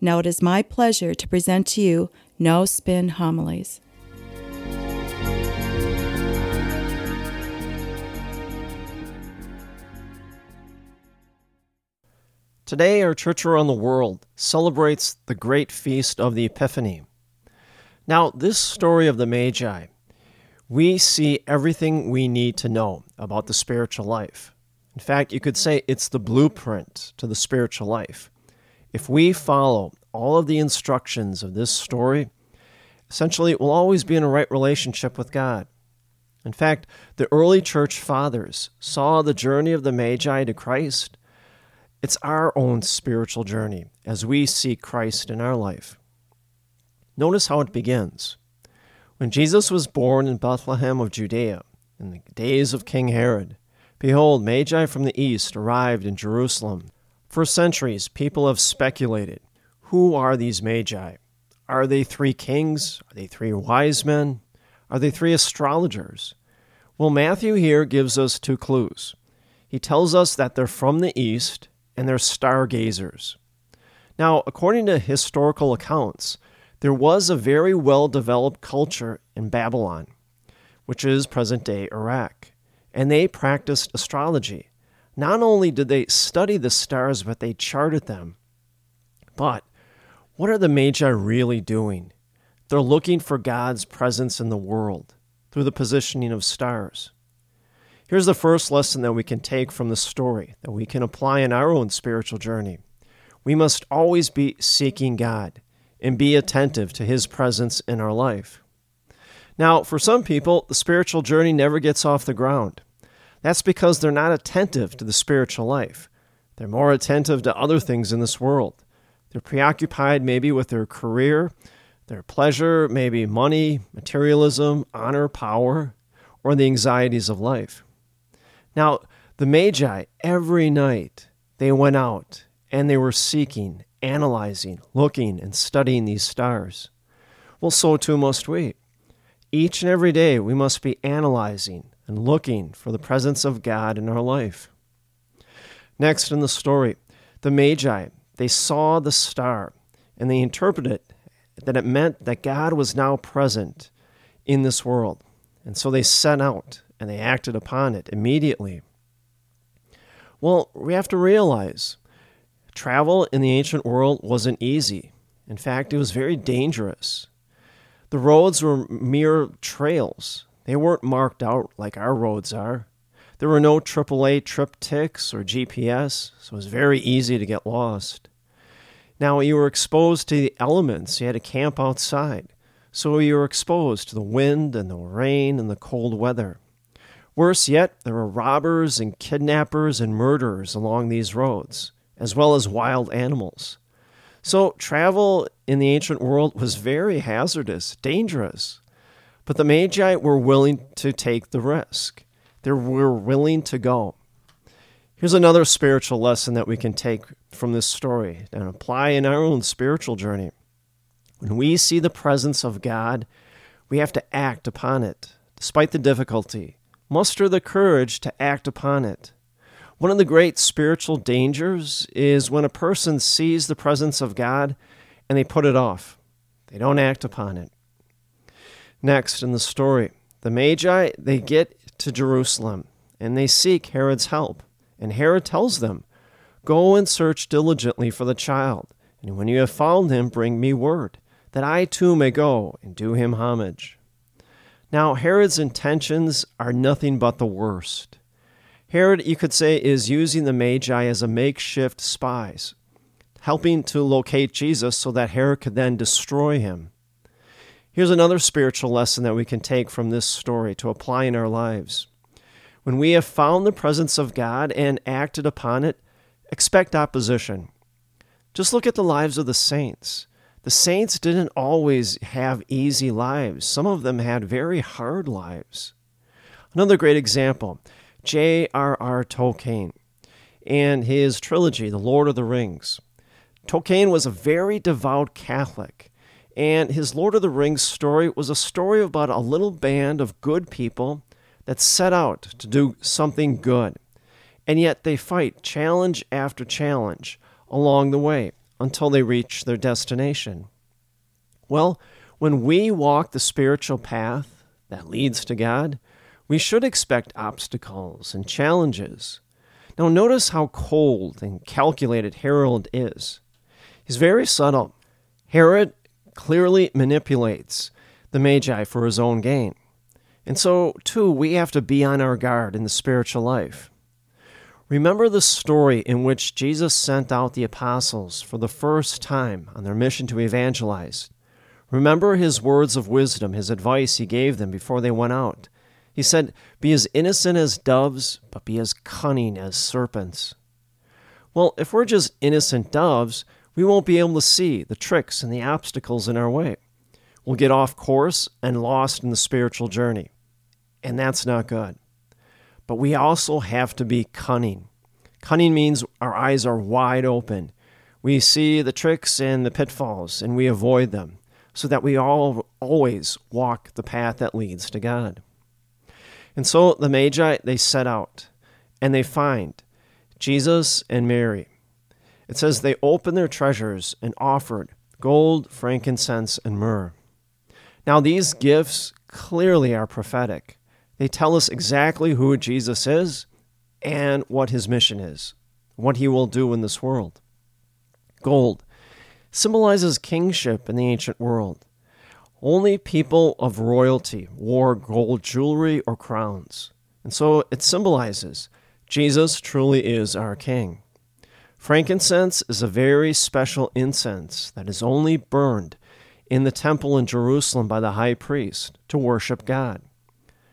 Now it is my pleasure to present to you No Spin Homilies. Today, our church around the world celebrates the great feast of the Epiphany. Now, this story of the Magi, we see everything we need to know about the spiritual life. In fact, you could say it's the blueprint to the spiritual life. If we follow all of the instructions of this story, essentially we'll always be in a right relationship with God. In fact, the early church fathers saw the journey of the Magi to Christ. It's our own spiritual journey as we seek Christ in our life. Notice how it begins. When Jesus was born in Bethlehem of Judea, in the days of King Herod, behold, Magi from the east arrived in Jerusalem for centuries, people have speculated who are these magi? Are they three kings? Are they three wise men? Are they three astrologers? Well, Matthew here gives us two clues. He tells us that they're from the east and they're stargazers. Now, according to historical accounts, there was a very well developed culture in Babylon, which is present day Iraq, and they practiced astrology. Not only did they study the stars, but they charted them. But what are the Magi really doing? They're looking for God's presence in the world through the positioning of stars. Here's the first lesson that we can take from the story that we can apply in our own spiritual journey. We must always be seeking God and be attentive to His presence in our life. Now, for some people, the spiritual journey never gets off the ground. That's because they're not attentive to the spiritual life. They're more attentive to other things in this world. They're preoccupied maybe with their career, their pleasure, maybe money, materialism, honor, power, or the anxieties of life. Now, the Magi, every night, they went out and they were seeking, analyzing, looking, and studying these stars. Well, so too must we. Each and every day, we must be analyzing, and looking for the presence of God in our life. Next in the story, the Magi, they saw the star and they interpreted that it meant that God was now present in this world. And so they set out and they acted upon it immediately. Well, we have to realize travel in the ancient world wasn't easy. In fact, it was very dangerous. The roads were mere trails, they weren't marked out like our roads are. There were no AAA TripTiks or GPS, so it was very easy to get lost. Now, you were exposed to the elements. You had to camp outside. So you were exposed to the wind and the rain and the cold weather. Worse yet, there were robbers and kidnappers and murderers along these roads, as well as wild animals. So travel in the ancient world was very hazardous, dangerous. But the Magi were willing to take the risk. They were willing to go. Here's another spiritual lesson that we can take from this story and apply in our own spiritual journey. When we see the presence of God, we have to act upon it, despite the difficulty. Muster the courage to act upon it. One of the great spiritual dangers is when a person sees the presence of God and they put it off. They don't act upon it. Next in the story, the Magi, they get to Jerusalem and they seek Herod's help. And Herod tells them, Go and search diligently for the child, and when you have found him, bring me word, that I too may go and do him homage. Now, Herod's intentions are nothing but the worst. Herod, you could say, is using the Magi as a makeshift spies, helping to locate Jesus so that Herod could then destroy him. Here's another spiritual lesson that we can take from this story to apply in our lives. When we have found the presence of God and acted upon it, expect opposition. Just look at the lives of the saints. The saints didn't always have easy lives, some of them had very hard lives. Another great example J.R.R. Tolkien and his trilogy, The Lord of the Rings. Tolkien was a very devout Catholic, and his Lord of the Rings story was a story about a little band of good people that set out to do something good. And yet they fight challenge after challenge along the way until they reach their destination. Well, when we walk the spiritual path that leads to God, we should expect obstacles and challenges. Now, notice how cold and calculated Herod is. He's very subtle. Herod clearly manipulates the Magi for his own gain. And so, too, we have to be on our guard in the spiritual life. Remember the story in which Jesus sent out the apostles for the first time on their mission to evangelize. Remember his words of wisdom, his advice he gave them before they went out. He said, Be as innocent as doves, but be as cunning as serpents. Well, if we're just innocent doves, we won't be able to see the tricks and the obstacles in our way. We'll get off course and lost in the spiritual journey. And that's not good. But we also have to be cunning. Cunning means our eyes are wide open. We see the tricks and the pitfalls and we avoid them so that we all always walk the path that leads to God. And so the Magi, they set out and they find Jesus and Mary. It says they opened their treasures and offered gold, frankincense, and myrrh. Now, these gifts clearly are prophetic. They tell us exactly who Jesus is and what his mission is, what he will do in this world. Gold symbolizes kingship in the ancient world. Only people of royalty wore gold jewelry or crowns, and so it symbolizes Jesus truly is our king. Frankincense is a very special incense that is only burned in the temple in Jerusalem by the high priest to worship God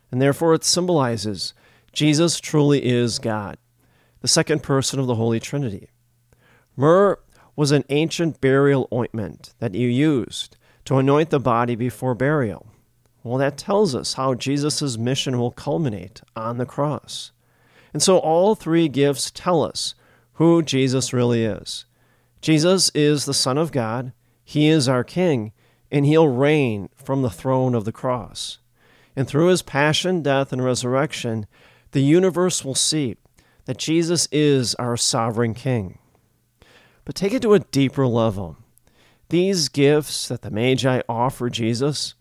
and therefore it symbolizes Jesus truly is God, the second person of the Holy Trinity. Myrrh was an ancient burial ointment that you used to anoint the body before burial. Well, that tells us how Jesus' mission will culminate on the cross. And so all three gifts tell us who Jesus really is. Jesus is the Son of God, He is our King, and He'll reign from the throne of the cross. And through his passion, death, and resurrection, the universe will see that Jesus is our sovereign King. But take it to a deeper level. These gifts that the Magi offer Jesus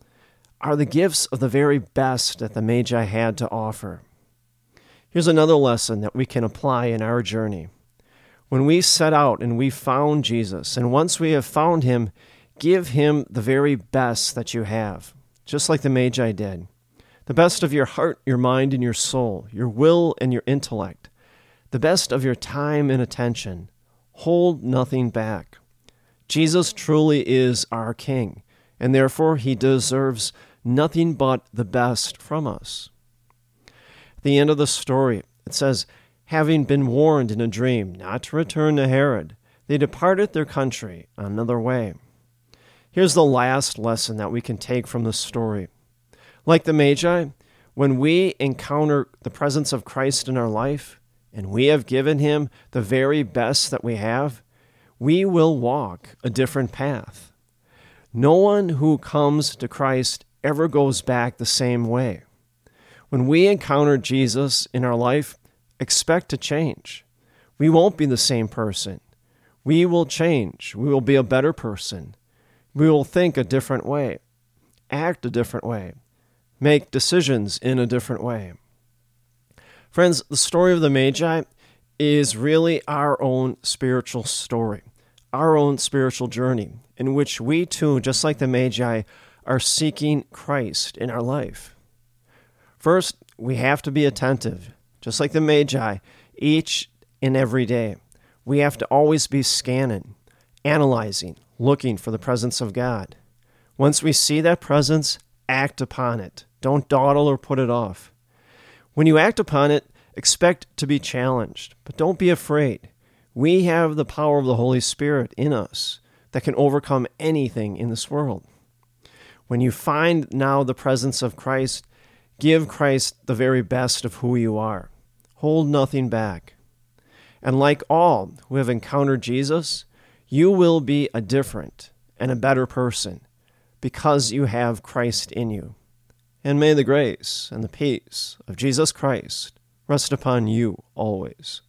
are the gifts of the very best that the Magi had to offer. Here's another lesson that we can apply in our journey. When we set out and we found Jesus, and once we have found him, give him the very best that you have, just like the Magi did the best of your heart, your mind, and your soul, your will and your intellect, the best of your time and attention. Hold nothing back. Jesus truly is our King, and therefore he deserves nothing but the best from us. At the end of the story, it says, Having been warned in a dream not to return to Herod, they departed their country another way. Here's the last lesson that we can take from the story. Like the Magi, when we encounter the presence of Christ in our life and we have given him the very best that we have, we will walk a different path. No one who comes to Christ ever goes back the same way. When we encounter Jesus in our life, expect to change. We won't be the same person. We will change. We will be a better person. We will think a different way, act a different way make decisions in a different way. Friends, the story of the Magi is really our own spiritual story, our own spiritual journey, in which we too, just like the Magi, are seeking Christ in our life. First, we have to be attentive, just like the Magi, each and every day. We have to always be scanning, analyzing, looking for the presence of God. Once we see that presence, act upon it. Don't dawdle or put it off. When you act upon it, expect to be challenged, but don't be afraid. We have the power of the Holy Spirit in us that can overcome anything in this world. When you find now the presence of Christ, give Christ the very best of who you are. Hold nothing back. And like all who have encountered Jesus, you will be a different and a better person because you have Christ in you. And may the grace and the peace of Jesus Christ rest upon you always.